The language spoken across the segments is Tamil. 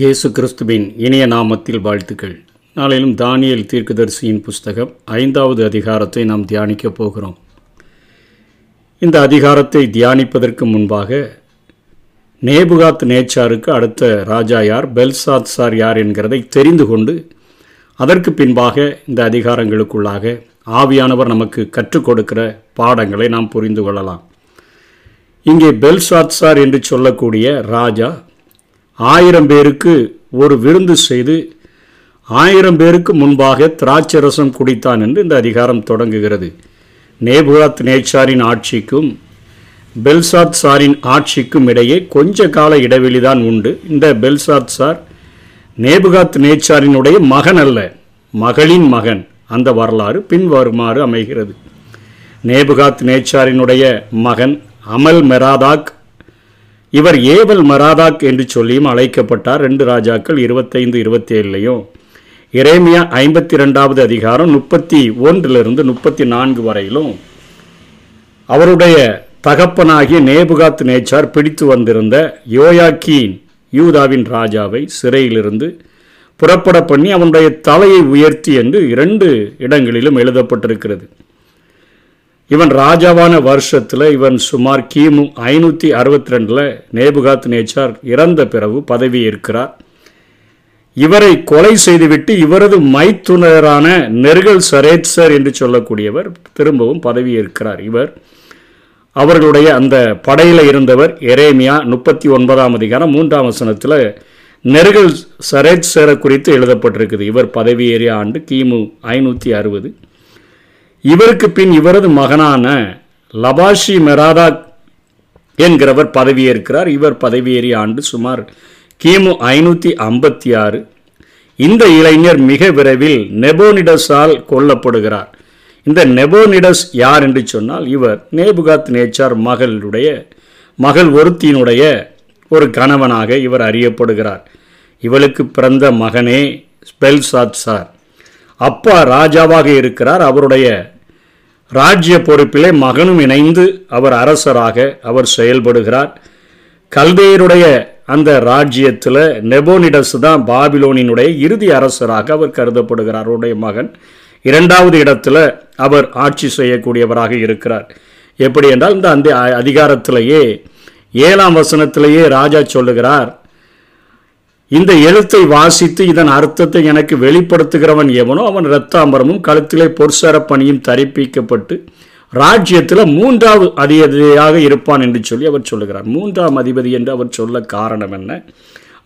இயேசு கிறிஸ்துவின் இணைய நாமத்தில் வாழ்த்துக்கள். நாளையிலும் தானியல் தீர்க்கதரிசியின் புஸ்தகம் ஐந்தாவது அதிகாரத்தை நாம் தியானிக்கப் போகிறோம். இந்த அதிகாரத்தை தியானிப்பதற்கு முன்பாக நேபுகாத் நேச்சாருக்கு அடுத்த ராஜா யார் பெல்சாத் சார் யார் என்கிறதை தெரிந்து கொண்டு அதற்கு பின்பாக இந்த அதிகாரங்களுக்குள்ளாக ஆவியானவர் நமக்கு கற்றுக் கொடுக்கிற பாடங்களை நாம் புரிந்து கொள்ளலாம். இங்கே பெல்சாத் சார் என்று சொல்லக்கூடிய ராஜா ஆயிரம் பேருக்கு ஒரு விருந்து செய்து ஆயிரம் பேருக்கு முன்பாக திராட்சரசம் குடித்தான் என்று இந்த அதிகாரம் தொடங்குகிறது. நேபுகாத் நேச்சாரின் ஆட்சிக்கும் பெல்சாத் சாரின் ஆட்சிக்கும் இடையே கொஞ்ச கால இடைவெளிதான் உண்டு. இந்த பெல்சாத் சார் நேபுகாத் நேச்சாரினுடைய மகன் அல்ல மகளின் மகன். அந்த வரலாறு பின்வருமாறு அமைகிறது. நேபுகாத் நேச்சாரினுடைய மகன் அமல் மெராதாக் இவர் ஏவல் மராதாக் என்று சொல்லியும் அழைக்கப்பட்டார். ரெண்டு ராஜாக்கள் இருபத்தைந்து இருபத்தேழுலையும். இரேமியா ஐம்பத்தி ரெண்டாவது அதிகாரம் முப்பத்தி ஒன்றிலிருந்து முப்பத்தி நான்கு வரையிலும் அவருடைய தகப்பனாகிய நேபுகாத் நேச்சார் பிடித்து வந்திருந்த யோயாக்கீன் யூதாவின் ராஜாவை சிறையிலிருந்து புறப்பட பண்ணி அவனுடைய தலையை உயர்த்தி என்று இரண்டு இடங்களிலும் எழுதப்பட்டிருக்கிறது. இவன் ராஜாவான வருஷத்தில் இவன் சுமார் கிமு ஐநூற்றி அறுபத்தி ரெண்டில் நேபுகாத் நேச்சார் இறந்த பிறகு பதவி ஏற்கிறார். இவரை கொலை செய்துவிட்டு இவரது மைத்துனரான நெருகல் சரேட்சர் என்று சொல்லக்கூடியவர் திரும்பவும் பதவி ஏற்கிறார். இவர் அவர்களுடைய அந்த படையில் இருந்தவர் எரேமியா முப்பத்தி ஒன்பதாம் அதிகாரம் மூன்றாம் வசனத்தில் நெருகல் சரேட்சரை குறித்து எழுதப்பட்டிருக்குது. இவர் பதவியேறிய ஆண்டு கிமு ஐநூற்றி அறுபது. இவருக்கு பின் இவரது மகனான லபாஷி மெராதா என்கிறவர் பதவியேற்கிறார். இவர் பதவியேறிய ஆண்டு சுமார் கிமு ஐநூற்றி ஐம்பத்தி ஆறு. இந்த இளைஞர் மிக விரைவில் நெபோனிடஸால் கொல்லப்படுகிறார். இந்த நெபோனிடஸ் யார் என்று சொன்னால் இவர் நேபுகாத் நேச்சார் மகளுடைய மகள் ஒருத்தியினுடைய ஒரு கணவனாக இவர் அறியப்படுகிறார். இவளுக்கு பிறந்த மகனே ஸ்பெல்சாத் சார். அப்பா ராஜாவாக இருக்கிறார். அவருடைய ராஜ்ய பொறுப்பிலே மகனும் இணைந்து அவர் அரசராக அவர் செயல்படுகிறார். கல்தேயருடைய அந்த ராஜ்யத்தில் நெபோனிடஸ் தான் பாபிலோனினுடைய இறுதி அரசராக அவர் கருதப்படுகிறார். அவருடைய மகன் இரண்டாவது இடத்துல அவர் ஆட்சி செய்யக்கூடியவராக இருக்கிறார். எப்படி என்றால் இந்த அந்த அதிகாரத்திலேயே ஏழாம் வசனத்திலேயே ராஜா சொல்லுகிறார் இந்த எழுத்தை வாசித்து இதன் அர்த்தத்தை எனக்கு வெளிப்படுத்துகிறவன் எவனோ அவன் இரத்தாம்பரமும் கழுத்திலே பொற்சர பணியும் தரிப்பிக்கப்பட்டு ராஜ்யத்தில் மூன்றாவது அதிபதியாக இருப்பான் என்று சொல்லி அவர் சொல்லுகிறார். மூன்றாம் அதிபதி என்று அவர் சொல்ல காரணம் என்ன?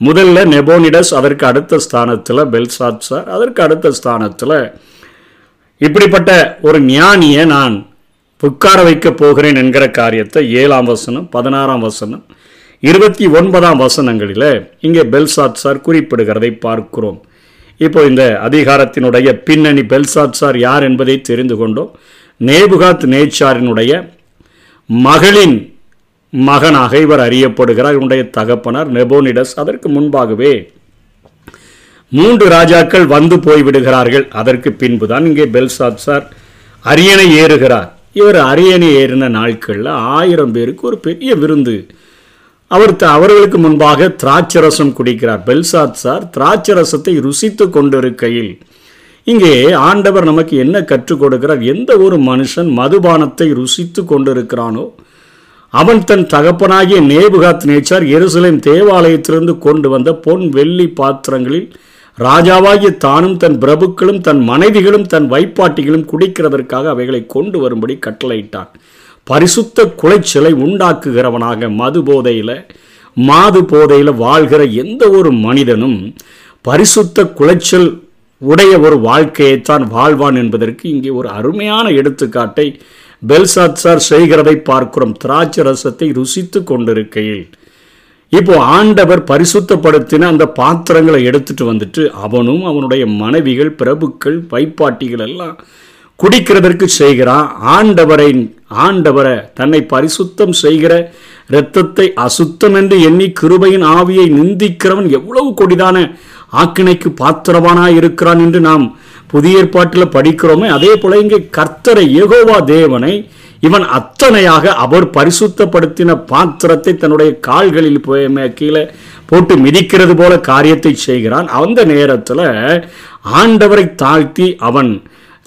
முதல்ல நெபோனிடஸ் அதற்கு அடுத்த ஸ்தானத்தில் பெல்சாத் சார் அதற்கு அடுத்த ஸ்தானத்தில் இப்படிப்பட்ட ஒரு ஞானியை நான் உட்கார வைக்கப் போகிறேன் என்கிற காரியத்தை ஏழாம் வசனம் பதினாறாம் வசனம் இருபத்தி ஒன்பதாம் வசனங்களில் இங்கே பெல்சாத் சார் குறிப்பிடுகிறதை பார்க்கிறோம். இப்போ இந்த அதிகாரத்தினுடைய பின்னணி பெல்சாத் சார் யார் என்பதை தெரிந்து கொண்டோம். நேபுகாத் நேச்சாரினுடைய மகளின் மகனாக இவர் அறியப்படுகிறார். இவனுடைய தகப்பனார் நெபோனிடஸ். அதற்கு முன்பாகவே மூன்று ராஜாக்கள் வந்து போய்விடுகிறார்கள் அதற்கு பின்புதான் இங்கே பெல்சாத் சார் அரியணை ஏறுகிறார். இவர் அரியணை ஏறின நாட்களில் ஆயிரம் பேருக்கு ஒரு பெரிய விருந்து அவர் அவர்களுக்கு முன்பாக திராட்சரசம் குடிக்கிறார். பெல்சாத் சார் திராட்சரசத்தை ருசித்து கொண்டிருக்கையில் இங்கே ஆண்டவர் நமக்கு என்ன கற்றுக் கொடுக்கிறார்? எந்த ஒரு மனுஷன் மதுபானத்தை ருசித்து கொண்டிருக்கிறானோ அவன் தன் தகப்பனாகிய நேபுகாத் நேச்சார் எருசலேம் தேவாலயத்திலிருந்து கொண்டு வந்த பொன் வெள்ளி பாத்திரங்களில் ராஜாவாகிய தானும் தன் பிரபுக்களும் தன் மனைவிகளும் தன் வைப்பாட்டிகளும் குடிக்கிறதற்காக அவைகளை கொண்டு வரும்படி கட்டளையிட்டான். பரிசுத்த குலைச்சலை உண்டாக்குகிறவனாக மது போதையில் மாது போதையில் வாழ்கிற எந்த ஒரு மனிதனும் பரிசுத்த குலைச்சல் உடைய ஒரு வாழ்க்கையைத்தான் வாழ்வான் என்பதற்கு இங்கே ஒரு அருமையான எடுத்துக்காட்டை பெல்சாத்சார் செய்கிறதை பார்க்கிறோம். திராட்சை ரசத்தை ருசித்து கொண்டிருக்கையில். இப்போ ஆண்டவர் பரிசுத்தப்படுத்தின அந்த பாத்திரங்களை எடுத்துட்டு வந்துட்டு அவனும் அவனுடைய மனைவிகள் பிரபுக்கள் வைப்பாட்டிகள் எல்லாம் குடிக்கிறதற்கு செய்கிறான். ஆண்டவரை ஆண்டவரை தன்னை பரிசுத்தம் செய்கிற இரத்தத்தை அசுத்தம் என்று எண்ணி கிருபையின் ஆவியை நிந்திக்கிறவன் எவ்வளவு கொடிதான ஆக்கினைக்கு பாத்திரவானாய் இருக்கிறான் என்று நாம் புதிய ஏற்பாட்டில் படிக்கிறோமே. அதே போல இங்கே கர்த்தரை ஏகோவா தேவனை இவன் அத்தனையாக அவர் பரிசுத்தப்படுத்தின பாத்திரத்தை தன்னுடைய கால்களில் போய் கீழே போட்டு மிதிக்கிறது போல காரியத்தை செய்கிறான். அந்த நேரத்தில் ஆண்டவரை தாழ்த்தி அவன்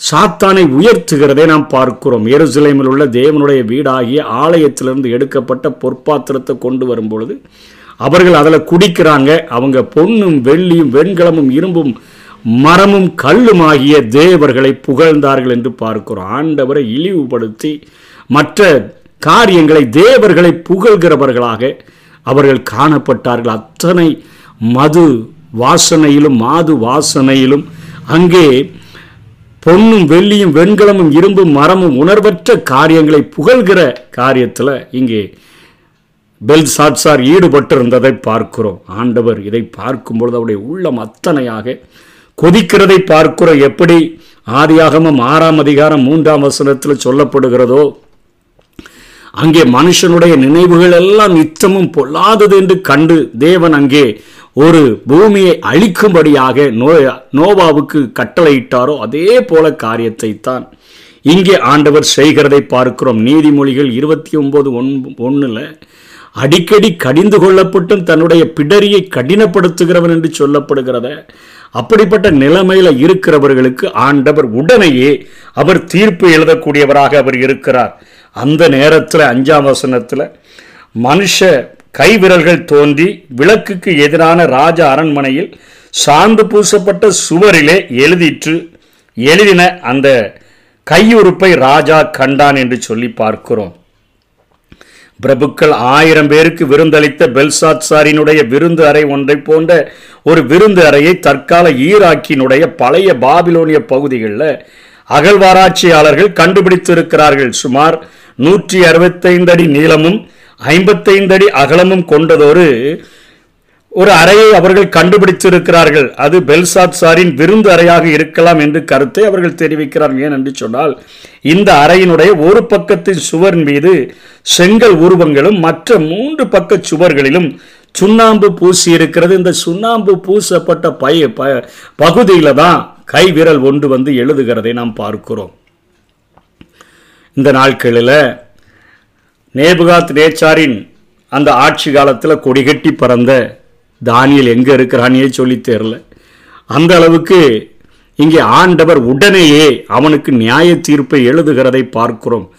சாத்தானை உயர்த்துகிறதை நாம் பார்க்கிறோம். எருசலேமில் உள்ள தேவனுடைய வீடாகிய ஆலயத்திலிருந்து எடுக்கப்பட்ட பொற்பாத்திரத்தை கொண்டு வரும் பொழுது அவர்கள் அதில் குடிக்கிறாங்க. அவங்க பொன்னும் வெள்ளியும் வெண்கலமும் இரும்பும் மரமும் கல்லுமாகிய தேவர்களை புகழ்ந்தார்கள் என்று பார்க்கிறோம். ஆண்டவரை இழிவுபடுத்தி மற்ற காரியங்களை தேவர்களை புகழ்கிறவர்களாக அவர்கள் காணப்பட்டார்கள். அத்தனை மது வாசனையிலும் மாது வாசனையிலும் அங்கே பொன்னும் வெள்ளியும் வெண்கலமும் இரும்பும் மரமும் உணர்வற்ற காரியங்களை புகழ்கிற காரியத்தில் இங்கே பெல் சாட்சார் ஈடுபட்டிருந்ததை பார்க்கிறோம். ஆண்டவர் இதை பார்க்கும் பொழுது அவருடைய உள்ளம் அத்தனையாக கொதிக்கிறதை பார்க்கிறோம் எப்படி ஆதியாகமம் ஆறாம் அதிகாரம் மூன்றாம் வசனத்தில் சொல்லப்படுகிறதோ அங்கே மனுஷனுடைய நினைவுகள் எல்லாம் நித்தமும் பொல்லாதது என்று கண்டு தேவன் அங்கே ஒரு பூமியை அழிக்கும்படியாக நோ நோவாவுக்கு கட்டளையிட்டாரோ அதே போல காரியத்தை தான் இங்கே ஆண்டவர் செய்கிறதை பார்க்கிறோம். நீதிமொழிகள் இருபத்தி ஒன்பது ஒன் ஒன்றில் அடிக்கடி கடிந்து கொள்ளப்பட்டும் தன்னுடைய பிடரியை கடினப்படுத்துகிறவன் என்று சொல்லப்படுகிறத அப்படிப்பட்ட நிலைமையில் இருக்கிறவர்களுக்கு ஆண்டவர் உடனேயே அவர் தீர்ப்பு எழுதக்கூடியவராக அவர் இருக்கிறார். அந்த நேரத்தில் அஞ்சாம் வசனத்தில் மனுஷ கைவிரல்கள் தோன்றி விளக்குக்கு எதிரான ராஜ அரண்மனையில் சாந்து பூசப்பட்ட சுவரிலே எழுதிற்று எழுதின அந்த கையுறுப்பை ராஜா கண்டான் என்று சொல்லி பார்க்கிறோம். பிரபுக்கள் ஆயிரம் பேருக்கு விருந்தளித்த பெல்சாத்சாரினுடைய விருந்து அறை ஒன்றை போன்ற ஒரு விருந்து அறையை தற்கால ஈராக்கினுடைய பழைய பாபிலோனிய பகுதிகளில் அகழ்வாராய்ச்சியாளர்கள் கண்டுபிடித்திருக்கிறார்கள். சுமார் நூற்றி அறுபத்தைந்து அடி நீளமும் ஐம்பத்தைந்து அடி அகலமும் கொண்டதொரு ஒரு அறையை அவர்கள் கண்டுபிடித்திருக்கிறார்கள். அது பெல்சாத் சாரின் விருந்து அறையாக இருக்கலாம் என்று கருத்தை அவர்கள் தெரிவிக்கிறார்கள். ஏன் என்று சொன்னால் இந்த அறையினுடைய ஒரு பக்கத்தின் சுவரின் மீது செங்கல் உருவங்களும் மற்ற மூன்று பக்க சுவர்களிலும் சுண்ணாம்பு பூசி இருக்கிறது இந்த சுண்ணாம்பு பூசப்பட்ட பய ப பகுதியில் தான் கை விரல் ஒன்று வந்து எழுதுகிறதை நாம் பார்க்கிறோம். இந்த நாட்களில் நேபுகாத் நேச்சாரின் அந்த ஆட்சி காலத்தில் கொடிகட்டி பறந்த தானியல் எங்கே இருக்கிறானே சொல்லி தெரில அந்த அளவுக்கு இங்கே ஆண்டவர் உடனேயே அவனுக்கு நியாய தீர்ப்பை எழுதுகிறதை பார்க்கிறோம்.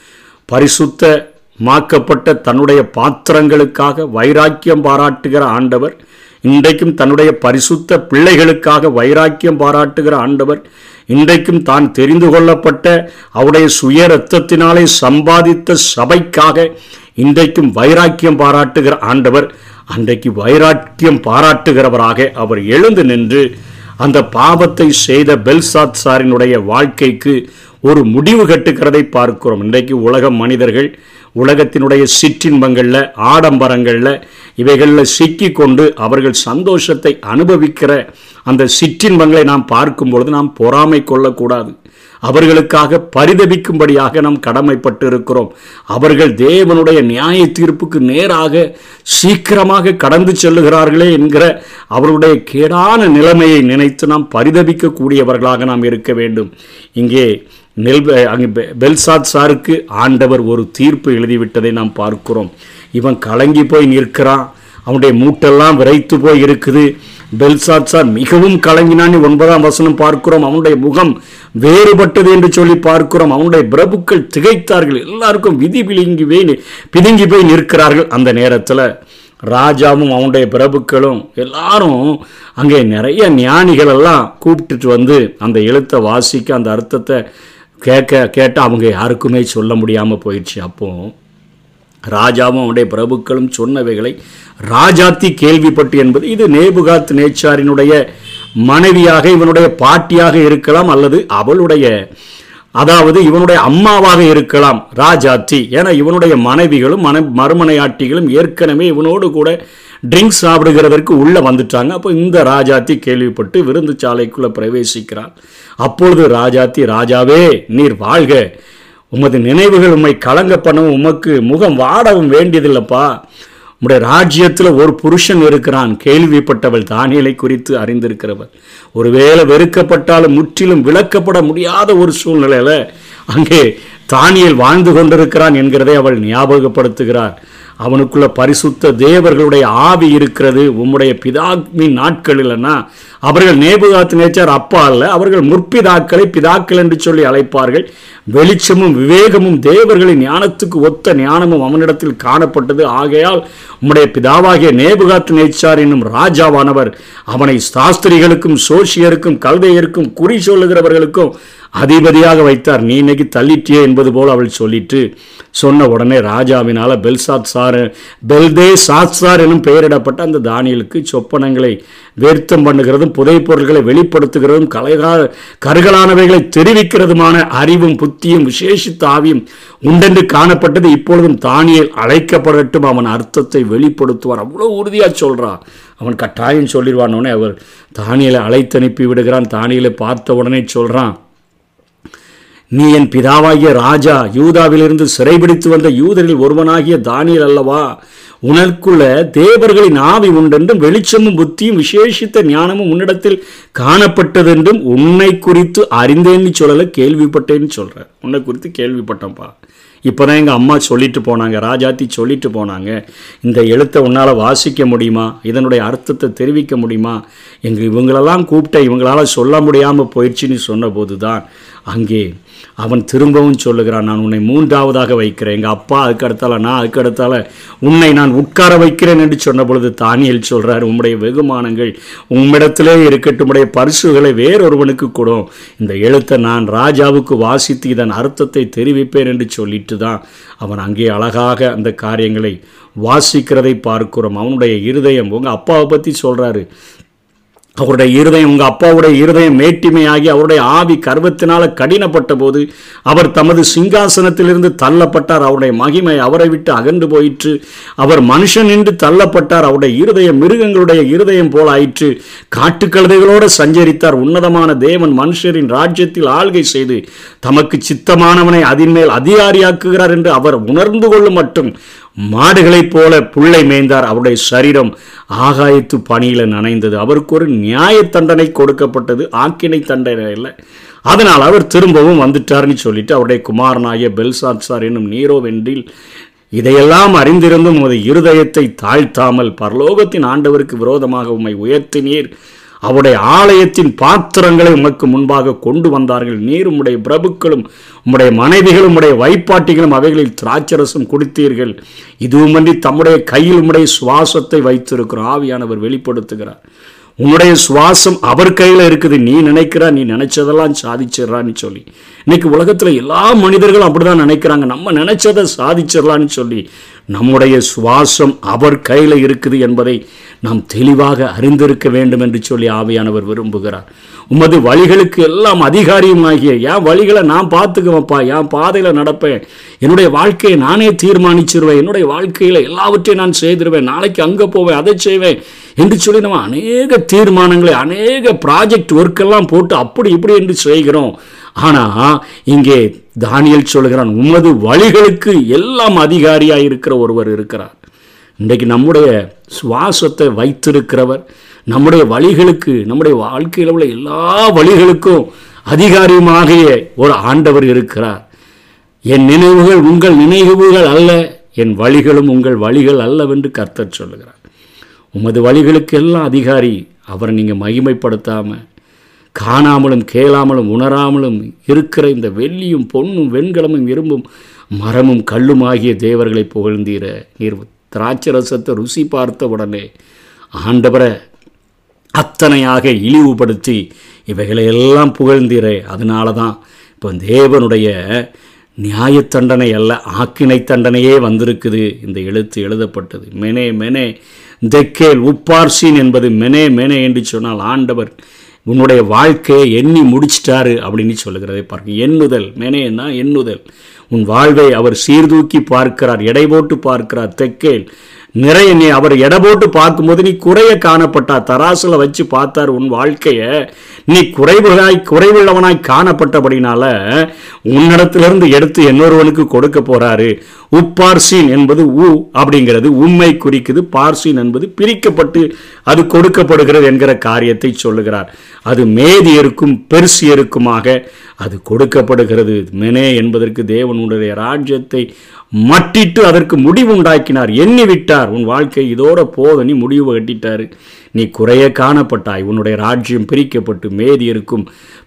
பரிசுத்த மாக்கப்பட்ட தன்னுடைய பாத்திரங்களுக்காக வைராக்கியம் பாராட்டுகிற ஆண்டவர் இன்றைக்கும் தன்னுடைய பரிசுத்த பிள்ளைகளுக்காக வைராக்கியம் பாராட்டுகிற ஆண்டவர் இன்றைக்கும் தான் தெரிந்து கொள்ளப்பட்ட அவருடைய சுய ரத்தத்தினாலே சம்பாதித்த சபைக்காக இன்றைக்கும் வைராக்கியம் பாராட்டுகிற ஆண்டவர் அன்றைக்கு வைராக்கியம் பாராட்டுகிறவராக அவர் எழுந்து நின்று அந்த பாவத்தை செய்த பெல்சாத் சாரினுடைய வாழ்க்கைக்கு ஒரு முடிவு கட்டுகிறதை பார்க்கிறோம். இன்றைக்கு உலக மனிதர்கள் உலகத்தினுடைய சிற்றின்பங்களில் ஆடம்பரங்களில் இவைகளில் சிக்கி கொண்டு அவர்கள் சந்தோஷத்தை அனுபவிக்கிற அந்த சிற்றின்பங்களை நாம் பார்க்கும் பொழுது நாம் பொறாமை கொள்ளக்கூடாது. அவர்களுக்காக பரிதபிக்கும்படியாக நாம் கடமைப்பட்டு இருக்கிறோம் அவர்கள் தேவனுடைய நியாய தீர்ப்புக்கு நேராக சீக்கிரமாக கடந்து செல்லுகிறார்களே என்கிற அவருடைய கேடான நிலைமையை நினைத்து நாம் பரிதபிக்கக்கூடியவர்களாக நாம் இருக்க வேண்டும். இங்கே நெல் அங்கே பெ- பெல்சாத் சாருக்கு ஆண்டவர் ஒரு தீர்ப்பு எழுதிவிட்டதை நாம் பார்க்கிறோம். இவன் கலங்கி போய் நிற்கிறான். அவனுடைய மூட்டெல்லாம் விரைத்து போய் இருக்குது. பெல்சாத் சார் மிகவும் கலங்கினான். ஒன்பதாம் வசனம் பார்க்கிறோம். அவனுடைய முகம் வேறுபட்டது என்று சொல்லி பார்க்கிறோம். அவனுடைய பிரபுக்கள் திகைத்தார்கள். எல்லாருக்கும் விதி பிதுங்கி போய் பிதுங்கி போய் நிற்கிறார்கள். அந்த நேரத்தில் ராஜாவும் அவனுடைய பிரபுக்களும் எல்லாரும் அங்கே நிறைய ஞானிகள் எல்லாம் கூப்பிட்டுட்டு வந்து அந்த எழுத்தை வாசிக்க அந்த அர்த்தத்தை கேட்க கேட்டால் அவங்க யாருக்குமே சொல்ல முடியாமல் போயிடுச்சு. அப்போ ராஜாவும் அவனுடைய பிரபுக்களும் சொன்னவைகளை ராஜாத்தி கேள்விப்பட்டு என்பது இது நேபுகாத் நேச்சாரினுடைய மனைவியாக இவனுடைய பாட்டியாக இருக்கலாம் அல்லது அவளுடைய அதாவது இவனுடைய அம்மாவாக இருக்கலாம் ராஜாத்தி. ஏன்னா இவனுடைய மனைவிகளும் மன மறுமனையாட்டிகளும் ஏற்கனவே இவனோடு கூட ட்ரிங்க்ஸ் சாப்பிடுகிறதற்கு உள்ளே வந்துட்டாங்க. அப்போ இந்த ராஜாத்தி கேள்விப்பட்டு விருந்து சாலைக்குள்ளே பிரவேசிக்கிறார் அப்பொழுது ராஜாத்தி ராஜாவே நீர் வாழ்க. உமது நினைவுகள் உம்மை கலங்க பண்ணவும் உமக்கு முகம் வாடவும் வேண்டியதில்லைப்பா. உம்முடைய ராஜ்யத்தில் ஒரு புருஷன் இருக்கிறான். கேள்விப்பட்டவள் தானியலை குறித்து அறிந்திருக்கிறவள். ஒருவேளை வெறுக்கப்பட்டாலும் முற்றிலும் விளக்கப்பட முடியாத ஒரு சூழ்நிலையில் அங்கே தானியல் வாழ்ந்து கொண்டிருக்கிறான் என்கிறதை அவள் ஞாபகப்படுத்துகிறார். அவனுக்குள்ள பரிசுத்த தேவர்களுடைய ஆவி இருக்கிறது. உம்முடைய பிதாமி நாட்கள் இல்லைன்னா அவர்கள் நேபுகாத்து நேச்சார் அப்பா அல்ல அவர்கள் முற்பிதாக்களை பிதாக்கள் என்று சொல்லி அழைப்பார்கள். வெளிச்சமும் விவேகமும் தேவர்களின் ஞானத்துக்கு ஒத்த ஞானமும் அவனிடத்தில் காணப்பட்டது. ஆகையால் உம்முடைய பிதாவாகிய நேபுகாத்து நேச்சார் என்னும் ராஜாவானவர் அவனை சாஸ்திரிகளுக்கும் சோசியருக்கும் கல்தையருக்கும் குறி சொல்லுகிறவர்களுக்கும் அதிபதியாக வைத்தார். நீ இன்னைக்கு தள்ளிட்டியே என்பது போல் அவள் சொல்லிட்டு சொன்ன உடனே ராஜாவினால் பெல்சாத் சார் பெல்தே சாத்சார் எனும் பெயரிடப்பட்ட அந்த தானியலுக்கு சொப்பனங்களை வேர்த்தம் பண்ணுகிறதும் புதை வெளிப்படுத்துகிறதும் கலைகா கருகலானவைகளை தெரிவிக்கிறதுமான அறிவும் புத்தியும் விசேஷித்த ஆவியும் உண்டென்று காணப்பட்டது. இப்பொழுதும் தானியல் அழைக்கப்படட்டும் அவன் அர்த்தத்தை வெளிப்படுத்துவார் அவ்வளோ உறுதியாக சொல்கிறான் அவன் கட்டாயம் சொல்லிடுவானோடனே அவர் தானியலை அழைத்தனுப்பி விடுகிறான். தானியலை பார்த்த உடனே சொல்கிறான் நீ என் பிதாவாகிய ராஜா யூதாவிலிருந்து சிறைபிடித்து வந்த யூதரில் ஒருவனாகிய தானியல் அல்லவா? உனக்குள்ள தேவர்களின் ஆவி உண்டென்றும் வெளிச்சமும் புத்தியும் விசேஷித்த ஞானமும் உன்னிடத்தில் காணப்பட்டதென்றும் உன்னை குறித்து அறிந்தேன்னு சொல்லலை கேள்விப்பட்டேன்னு சொல்கிறேன் உன்னை குறித்து கேள்விப்பட்டேன்ப்பா இப்போ தான் எங்கள் அம்மா சொல்லிட்டு போனாங்க ராஜாத்தி சொல்லிட்டு போனாங்க. இந்த எழுத்தை உன்னால் வாசிக்க முடியுமா? இதனுடைய அர்த்தத்தை தெரிவிக்க முடியுமா? எங்கள் இவங்களெல்லாம் கூப்பிட்ட இவங்களால் சொல்ல முடியாமல் போயிடுச்சுன்னு சொன்னபோது தான் அங்கே அவன் திரும்பவும் சொல்லுகிறான் நான் உன்னை மூன்றாவதாக வைக்கிறேன். எங்கள் அப்பா அதுக்கு அடுத்தால நான் அதுக்கு அடுத்தால உன்னை நான் உட்கார வைக்கிறேன் என்று சொன்ன பொழுது தானியல் சொல்கிறார் உம்முடைய வெகுமானங்கள் உம்மிடத்திலே இருக்கட்டும் உடைய பரிசுகளை வேறொருவனுக்கு கொடும் இந்த எழுத்தை நான் ராஜாவுக்கு வாசித்து இதன் அர்த்தத்தை தெரிவிப்பேன் என்று சொல்லிட்டு தான் அவன் அங்கே அழகாக அந்த காரியங்களை வாசிக்கிறதை பார்க்கிறோம். அவனுடைய இருதயம் உங்கள் அப்பாவை பற்றி சொல்கிறாரு அவருடைய இருதயம் உங்கள் அப்பாவுடைய இருதயம் மேட்டிமையாகி அவருடைய ஆவி கர்வத்தினால் கடினப்பட்ட போது அவர் தமது சிங்காசனத்திலிருந்து தள்ளப்பட்டார். அவருடைய மகிமை அவரை விட்டு அகன்று போயிற்று. அவர் மனுஷன் என்று தள்ளப்பட்டார். அவருடைய இருதயம் மிருகங்களுடைய இருதயம் போல ஆயிற்று. காட்டுக்கழுதைகளோடு சஞ்சரித்தார். உன்னதமான தேவன் மனுஷரின் ராஜ்யத்தில் ஆள்கை செய்து தமக்கு சித்தமானவனை அதின் மேல் அதிகாரியாக்குகிறார் என்று அவர் உணர்ந்து கொள்ளும் மட்டும் மாடுகளைப் போல புள்ளை மேய்ந்தார். அவருடைய சரீரம் ஆகாயத்து பணியில் நனைந்தது. அவருக்கு ஒரு நியாய தண்டனை கொடுக்கப்பட்டது. ஆக்கினை தண்டனை இல்லை. அதனால் அவர் திரும்பவும் வந்துட்டார்னு சொல்லிட்டு அவருடைய குமாரனாய பெல்சாட்சார் என்னும் நீரோ வென்றில் இதையெல்லாம் அறிந்திருந்தும் உமது இருதயத்தை தாழ்த்தாமல் பரலோகத்தின் ஆண்டவருக்கு விரோதமாக உம்மை உயர்த்தினீர். அவருடைய ஆலயத்தின் பாத்திரங்களை உமக்கு முன்பாக கொண்டு வந்தார்கள். நீர் உடைய பிரபுக்களும் உம்முடைய மனைவிகளும் உடைய வைப்பாட்டிகளும் அவைகளில் திராட்சரசம் கொடுத்தீர்கள். இதுவுமன்றி தம்முடைய கையில் உம்முடைய சுவாசத்தை வைத்திருக்கிறோம். ஆவியானவர் வெளிப்படுத்துகிறார். உன்னுடைய சுவாசம் அவர் கையில் இருக்குது. நீ நினைக்கிறா நீ நினைச்சதெல்லாம் சாதிச்சிடறான்னு சொல்லி. இன்னைக்கு உலகத்தில் எல்லா மனிதர்களும் அப்படிதான் நினைக்கிறாங்க. நம்ம நினைச்சதை சாதிச்சிடலான்னு சொல்லி. நம்முடைய சுவாசம் அவர் கையில் இருக்குது என்பதை நாம் தெளிவாக அறிந்திருக்க வேண்டும் என்று சொல்லி ஆவியானவர் விரும்புகிறார். உமது வழிகளுக்கு எல்லாம் அதிகாரியமாகிய என் வழிகளை நான் பார்த்துக்குவேன்ப்பா என் பாதையில் நடப்பேன். என்னுடைய வாழ்க்கையை நானே தீர்மானிச்சிருவேன். என்னுடைய வாழ்க்கையில் எல்லாவற்றையும் நான் செய்திருவேன். நாளைக்கு அங்கே போவேன் அதை செய்வேன் என்று சொல்லி நம்ம அநேக தீர்மானங்களை அநேக ப்ராஜெக்ட் ஒர்க்கெல்லாம் போட்டு அப்படி இப்படி என்று செய்கிறோம். ஆனால் இங்கே தானியல் சொல்கிறான் உமது வழிகளுக்கு எல்லாம் அதிகாரியாக இருக்கிற ஒருவர் இருக்கிறார். இன்றைக்கு நம்முடைய சுவாசத்தை வைத்திருக்கிறவர் நம்முடைய வழிகளுக்கு நம்முடைய வாழ்க்கையில் உள்ள எல்லா வழிகளுக்கும் அதிகாரியுமாகிய ஒரு ஆண்டவர் இருக்கிறார். என் நினைவுகள் உங்கள் நினைவுகள் அல்ல என் வழிகளும் உங்கள் வழிகள் அல்லவென்று கர்த்தர் சொல்லுகிறார். உமது வழிகளுக்கு எல்லாம் அதிகாரி அவரை நீங்கள் மகிமைப்படுத்தாமல் காணாமலும் கேளாமலும் உணராமலும் இருக்கிற இந்த வெள்ளியும் பொன்னும் வெண்கலமும் இரும்பும் மரமும் கல்லும் ஆகிய தேவர்களை புகழ்ந்தீர. நீர் திராட்சரசத்தை ருசி பார்த்த உடனே ஆண்டவரை அத்தனையாக இழிவுபடுத்தி இவைகளை எல்லாம் புகழ்ந்தீரே. அதனால தான் இப்போ தேவனுடைய நியாய தண்டனை அல்ல ஆக்கினை தண்டனையே வந்திருக்குது. இந்த எழுத்து எழுதப்பட்டது. மெனே மெனே தெக்கேல் உப்பார்சின் என்பது மெனே மெனே என்று சொன்னால் ஆண்டவர் உன்னுடைய வாழ்க்கையை எண்ணி முடிச்சிட்டாரு அப்படின்னு சொல்லுகிறதை பார்க்க எண்ணுதல் மேனேன்னா எண்ணுதல். உன் வாழ்வை அவர் சீர்தூக்கி பார்க்கிறார் எடை போட்டு பார்க்கிறார் தெக்கேல் நிறைய நீ அவர் எடை போட்டு பார்க்கும்போது நீ குறைய காணப்பட்டா தராசுல வச்சு பார்த்தார் உன் வாழ்க்கையை. நீ குறைவுகளாய் குறைவுள்ளவனாய் காணப்பட்டபடினால உன்னிடத்திலிருந்து எடுத்து இன்னொருவனுக்கு கொடுக்க போறாரு. உப்பார்சீன் என்பது உ அப்படிங்கிறது உண்மை குறிக்குது. பார்சீன் என்பது பிரிக்கப்பட்டு அது கொடுக்கப்படுகிறது என்கிற காரியத்தை சொல்லுகிறார். அது மேதியருக்கும் பெருசியருக்குமாக அது கொடுக்கப்படுகிறது. மெனே என்பதற்கு தேவனுடைய ராஜ்யத்தை மட்டிட்டு அதற்கு முடிவு உண்டாக்கினார் எண்ணி விட்டார் உன் வாழ்க்கை இதோட போத நீ முடிவு கட்டிட்டாரு. நீ குறைய காணப்பட்டாய். உன்னுடைய ராஜ்யம் பிரிக்கப்பட்டு மேதியருக்கும்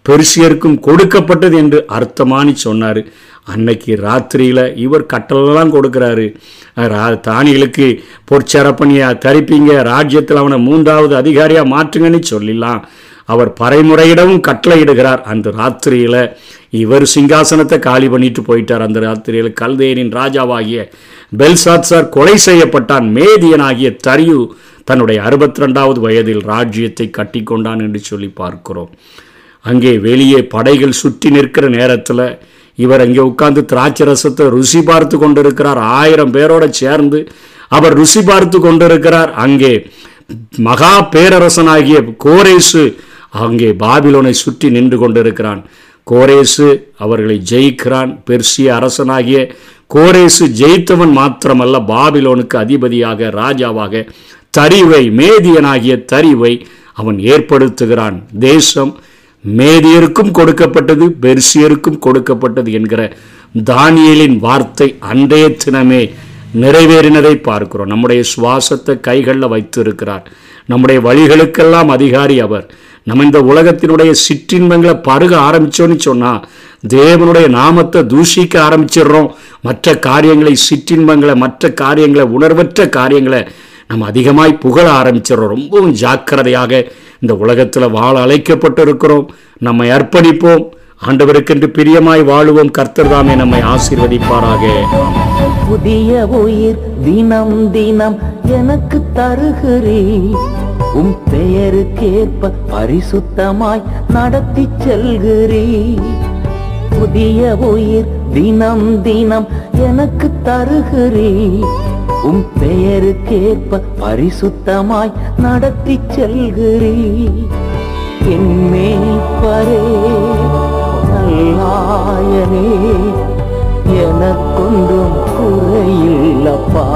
பெருசியருக்கும் கொடுக்கப்பட்டது என்று அர்த்தமானி சொன்னார். அன்னைக்கு ராத்திரியில் இவர் கட்டளெல்லாம் கொடுக்குறாரு. ரா- தானிகளுக்கு பொற்சரப்பணியை தரிப்பீங்க. ராஜ்யத்தில் அவனை மூன்றாவது அதிகாரியாக மாற்றுங்கன்னு சொல்லிடலாம். அவர் பறைமுறையிடவும் கட்டளையிடுகிறார். அந்த ராத்திரியில் இவர் சிங்காசனத்தை காலி பண்ணிட்டு போயிட்டார். அந்த ராத்திரியில் கல்தேனின் ராஜாவாகிய பெல்சாத்சார் கொலை செய்யப்பட்டான். மேதியனாகிய தரியு தன்னுடைய அறுபத்தி ரெண்டாவது வயதில் ராஜ்யத்தை கட்டிக்கொண்டான் என்று சொல்லி பார்க்கிறோம். அங்கே வெளியே படைகள் சுற்றி நிற்கிற நேரத்தில் இவர் அங்கே உட்கார்ந்து திராட்சை ரசத்தை ருசி பார்த்து கொண்டிருக்கிறார். ஆயிரம் பேரோட சேர்ந்து அவர் ருசி பார்த்து கொண்டிருக்கிறார். அங்கே மகா பேரரசனாகிய கோரேசு அங்கே பாபிலோனை சுற்றி நின்று கொண்டிருக்கிறான். கோரேசு அவர்களை ஜெயிக்கிறான். பெர்சிய அரசனாகிய கோரேசு ஜெயித்தவன் மாத்திரமல்ல பாபிலோனுக்கு அதிபதியாக ராஜாவாக தரிவை மேதியனாகிய தரிவை அவன் ஏற்படுத்துகிறான். தேசம் மேதியருக்கும் கொடுக்கப்பட்டது பெர்சியருக்கும் கொடுக்கப்பட்டது என்கிற தானியலின் வார்த்தை அன்றைய தினமே நிறைவேறினதை பார்க்கிறோம். நம்முடைய சுவாசத்தை கைகளில் வைத்திருக்கிறார். நம்முடைய வழிகளுக்கெல்லாம் அதிகாரி அவர். நம்ம இந்த உலகத்தினுடைய சிற்றின்பங்களை பருக ஆரம்பிச்சோன்னு சொன்னால் தேவனுடைய நாமத்தை தூஷிக்க ஆரம்பிச்சிடுறோம். மற்ற காரியங்களை சிற்றின்பங்களை மற்ற காரியங்களை உணர்வற்ற காரியங்களை நம்ம அதிகமாய் புகழ ஆரம்பிச்சிடறோம். ரொம்பவும் ஜாக்கிரதையாக இந்த உலகத்தில் வாழ அழைக்கப்பட்டிருக்கிறோம். நம்மை அர்ப்பணிப்போம். ஆண்டவருக்கென்று பிரியமாய் வாழுவோம். கர்த்தர் தாமே நம்மை ஆசீர்வதிப்பாராக. புதிய உயிர் தினம் தினம் எனக்கு தருகிறேன் உம் பெயருக்கேற்ப பரிசுத்தமாய் நடத்தி செல்கிறீ. புதிய உயிர் தினம் தினம் எனக்கு தருகிறீ. உம் பெயருக்கேற்ப பரிசுத்தமாய் நடத்தி செல்கிறீ. என் மேய்ப்பரே நல்லாயனே எனக்கொன்றும் குறையில்லப்பா.